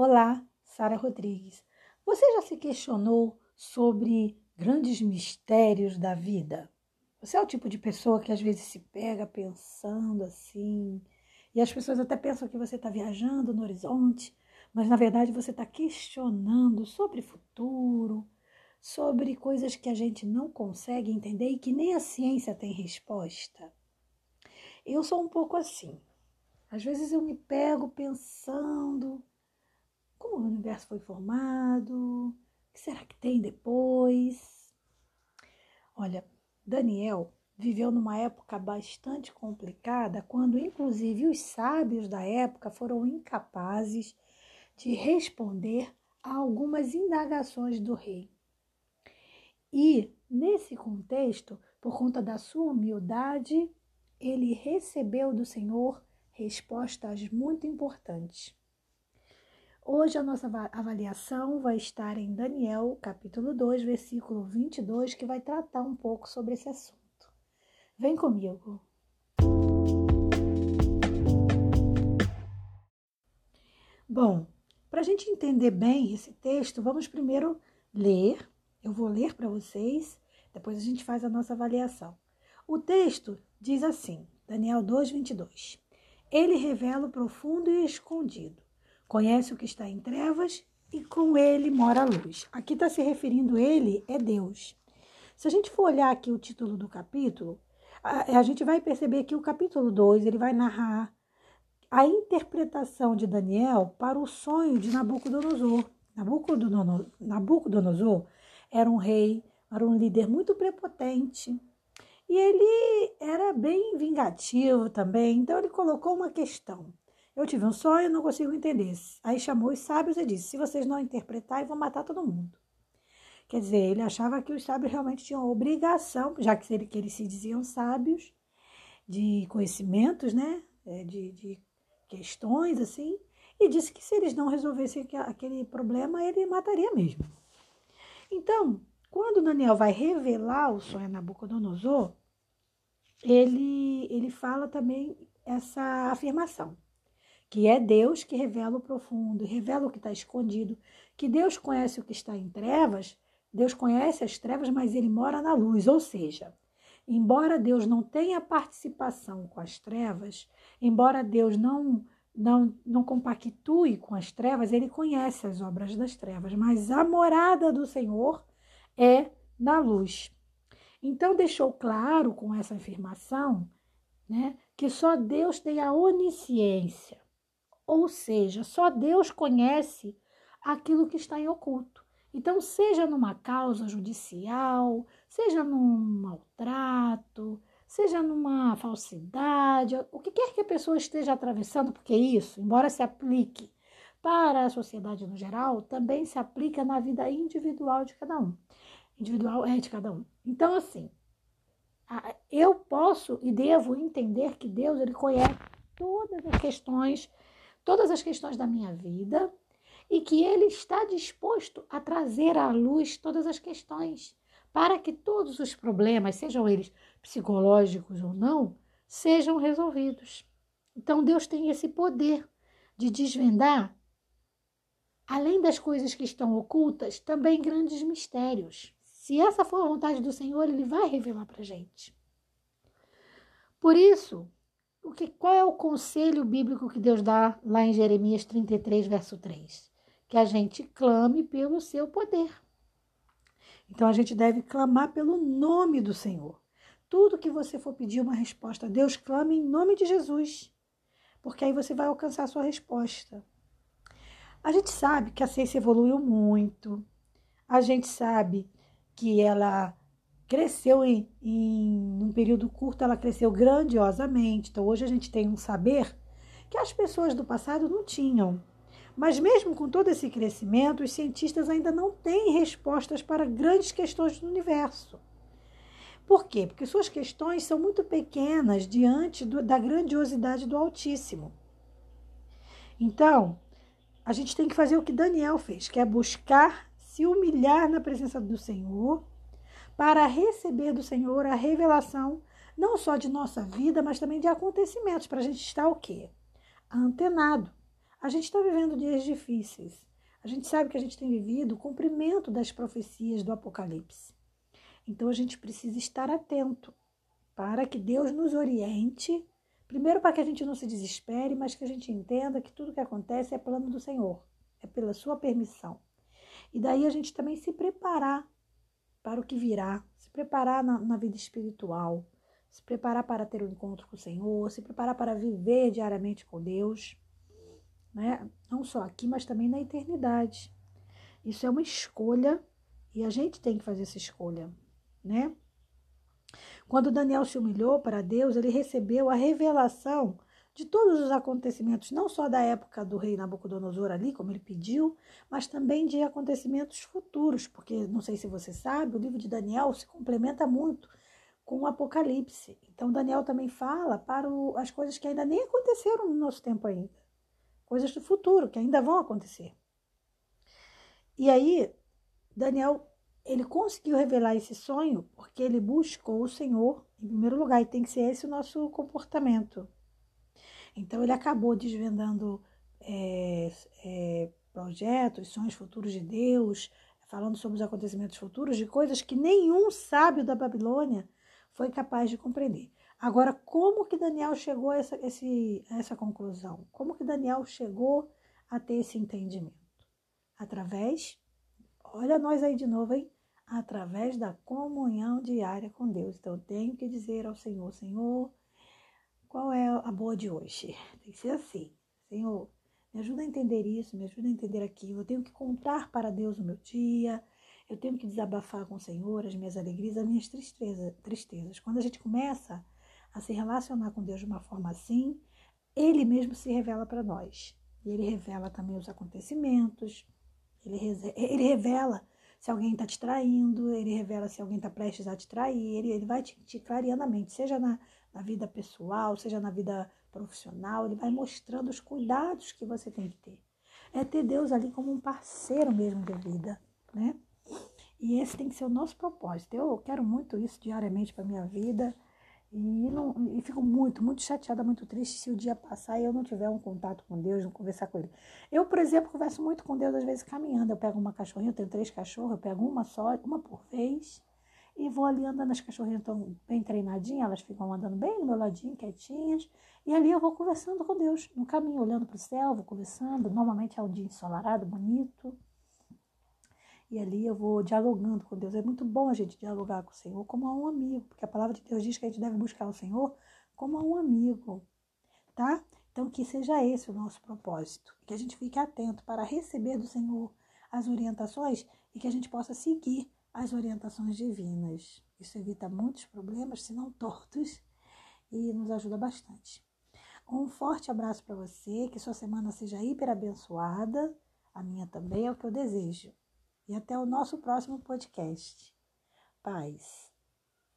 Olá, Sara Rodrigues. Você já se questionou sobre grandes mistérios da vida? Você é o tipo de pessoa que às vezes se pega pensando assim, e as pessoas até pensam que você está viajando no horizonte, mas na verdade você está questionando sobre futuro, sobre coisas que a gente não consegue entender e que nem a ciência tem resposta. Eu sou um pouco assim. Às vezes eu me pego pensando como o universo foi formado, o que será que tem depois. Olha, Daniel viveu numa época bastante complicada, quando inclusive os sábios da época foram incapazes de responder a algumas indagações do rei. E, nesse contexto, por conta da sua humildade, ele recebeu do Senhor respostas muito importantes. Hoje a nossa avaliação vai estar em Daniel, capítulo 2, versículo 22, que vai tratar um pouco sobre esse assunto. Vem comigo. Bom, para a gente entender bem esse texto, vamos primeiro ler. Eu vou ler para vocês, depois a gente faz a nossa avaliação. O texto diz assim, Daniel 2, 22. Ele revela o profundo e escondido Conhece o que está em trevas e com ele mora a luz. Aqui está se referindo ele é Deus. Se a gente for olhar aqui o título do capítulo, a, a gente vai perceber que o capítulo 2 ele vai narrar a interpretação de Daniel para o sonho de Nabucodonosor. Nabucodonosor, Nabucodonosor era um rei, era um líder muito prepotente. E ele era bem vingativo também, então ele colocou uma questão. Eu tive um sonho e não consigo entender. Aí chamou os sábios e disse: Se vocês não interpretarem, vão matar todo mundo. Quer dizer, ele achava que os sábios realmente tinham obrigação, já que, ele, que eles se diziam sábios, de conhecimentos, né? É, de, de questões, assim. E disse que se eles não resolvessem aquele problema, ele mataria mesmo. Então, quando Daniel vai revelar o sonho a Nabucodonosor, ele, ele fala também essa afirmação que é Deus que revela o profundo, revela o que está escondido, que Deus conhece o que está em trevas, Deus conhece as trevas, mas ele mora na luz, ou seja, embora Deus não tenha participação com as trevas, embora Deus não não, não compactue com as trevas, ele conhece as obras das trevas, mas a morada do Senhor é na luz. Então deixou claro com essa afirmação, né, que só Deus tem a onisciência. Ou seja, só Deus conhece aquilo que está em oculto. Então, seja numa causa judicial, seja num maltrato, seja numa falsidade, o que quer que a pessoa esteja atravessando, porque isso, embora se aplique para a sociedade no geral, também se aplica na vida individual de cada um. Individual é de cada um. Então, assim, eu posso e devo entender que Deus ele conhece todas as questões todas as questões da minha vida e que Ele está disposto a trazer à luz todas as questões para que todos os problemas, sejam eles psicológicos ou não, sejam resolvidos. Então Deus tem esse poder de desvendar, além das coisas que estão ocultas, também grandes mistérios. Se essa for a vontade do Senhor, Ele vai revelar para a gente. Por isso, o que, qual é o conselho bíblico que Deus dá lá em Jeremias 33, verso 3? Que a gente clame pelo seu poder. Então a gente deve clamar pelo nome do Senhor. Tudo que você for pedir uma resposta a Deus, clame em nome de Jesus, porque aí você vai alcançar a sua resposta. A gente sabe que a ciência evoluiu muito, a gente sabe que ela cresceu em, em um período curto, ela cresceu grandiosamente. Então hoje a gente tem um saber que as pessoas do passado não tinham. Mas mesmo com todo esse crescimento, os cientistas ainda não têm respostas para grandes questões do universo. Por quê? Porque suas questões são muito pequenas diante do, da grandiosidade do Altíssimo. Então, a gente tem que fazer o que Daniel fez, que é buscar se humilhar na presença do Senhor para receber do Senhor a revelação não só de nossa vida, mas também de acontecimentos, para a gente estar o quê? Antenado. A gente está vivendo dias difíceis. A gente sabe que a gente tem vivido o cumprimento das profecias do Apocalipse. Então a gente precisa estar atento para que Deus nos oriente, primeiro para que a gente não se desespere, mas que a gente entenda que tudo que acontece é plano do Senhor, é pela sua permissão. E daí a gente também se preparar para o que virá, se preparar na, na vida espiritual, se preparar para ter um encontro com o Senhor, se preparar para viver diariamente com Deus, né? não só aqui, mas também na eternidade. Isso é uma escolha e a gente tem que fazer essa escolha, né? Quando Daniel se humilhou para Deus, ele recebeu a revelação de todos os acontecimentos, não só da época do rei Nabucodonosor ali, como ele pediu, mas também de acontecimentos futuros, porque não sei se você sabe, o livro de Daniel se complementa muito com o Apocalipse. Então Daniel também fala para o, as coisas que ainda nem aconteceram no nosso tempo ainda, coisas do futuro que ainda vão acontecer. E aí Daniel ele conseguiu revelar esse sonho porque ele buscou o Senhor em primeiro lugar e tem que ser esse o nosso comportamento. Então ele acabou desvendando é, é, projetos, sonhos futuros de Deus, falando sobre os acontecimentos futuros, de coisas que nenhum sábio da Babilônia foi capaz de compreender. Agora, como que Daniel chegou a essa, esse, a essa conclusão? Como que Daniel chegou a ter esse entendimento? Através, olha nós aí de novo, hein? Através da comunhão diária com Deus. Então, eu tenho que dizer ao Senhor, Senhor, qual é a boa de hoje? Tem que ser assim, Senhor, me ajuda a entender isso, me ajuda a entender aquilo. Eu tenho que contar para Deus o meu dia, eu tenho que desabafar com o Senhor as minhas alegrias, as minhas tristeza, tristezas. Quando a gente começa a se relacionar com Deus de uma forma assim, Ele mesmo se revela para nós. E Ele revela também os acontecimentos, Ele, ele revela se alguém está te traindo, Ele revela se alguém está prestes a te trair, Ele, ele vai te, te clareando a mente, seja na, na vida pessoal, seja na vida profissional, Ele vai mostrando os cuidados que você tem que ter. É ter Deus ali como um parceiro mesmo de vida, né? E esse tem que ser o nosso propósito. Eu quero muito isso diariamente para minha vida. E, não, e fico muito, muito chateada, muito triste se o dia passar e eu não tiver um contato com Deus, não conversar com Ele. Eu, por exemplo, converso muito com Deus às vezes caminhando. Eu pego uma cachorrinha, eu tenho três cachorros, eu pego uma só, uma por vez, e vou ali andando. As cachorrinhas estão bem treinadinhas, elas ficam andando bem no meu ladinho, quietinhas. E ali eu vou conversando com Deus, no caminho, olhando para o céu, vou conversando. Normalmente é um dia ensolarado, bonito. E ali eu vou dialogando com Deus. É muito bom a gente dialogar com o Senhor como a um amigo, porque a palavra de Deus diz que a gente deve buscar o Senhor como a um amigo, tá? Então que seja esse o nosso propósito, que a gente fique atento para receber do Senhor as orientações e que a gente possa seguir as orientações divinas. Isso evita muitos problemas, se não todos, e nos ajuda bastante. Um forte abraço para você, que sua semana seja hiper abençoada. A minha também é o que eu desejo. E até o nosso próximo podcast. Paz.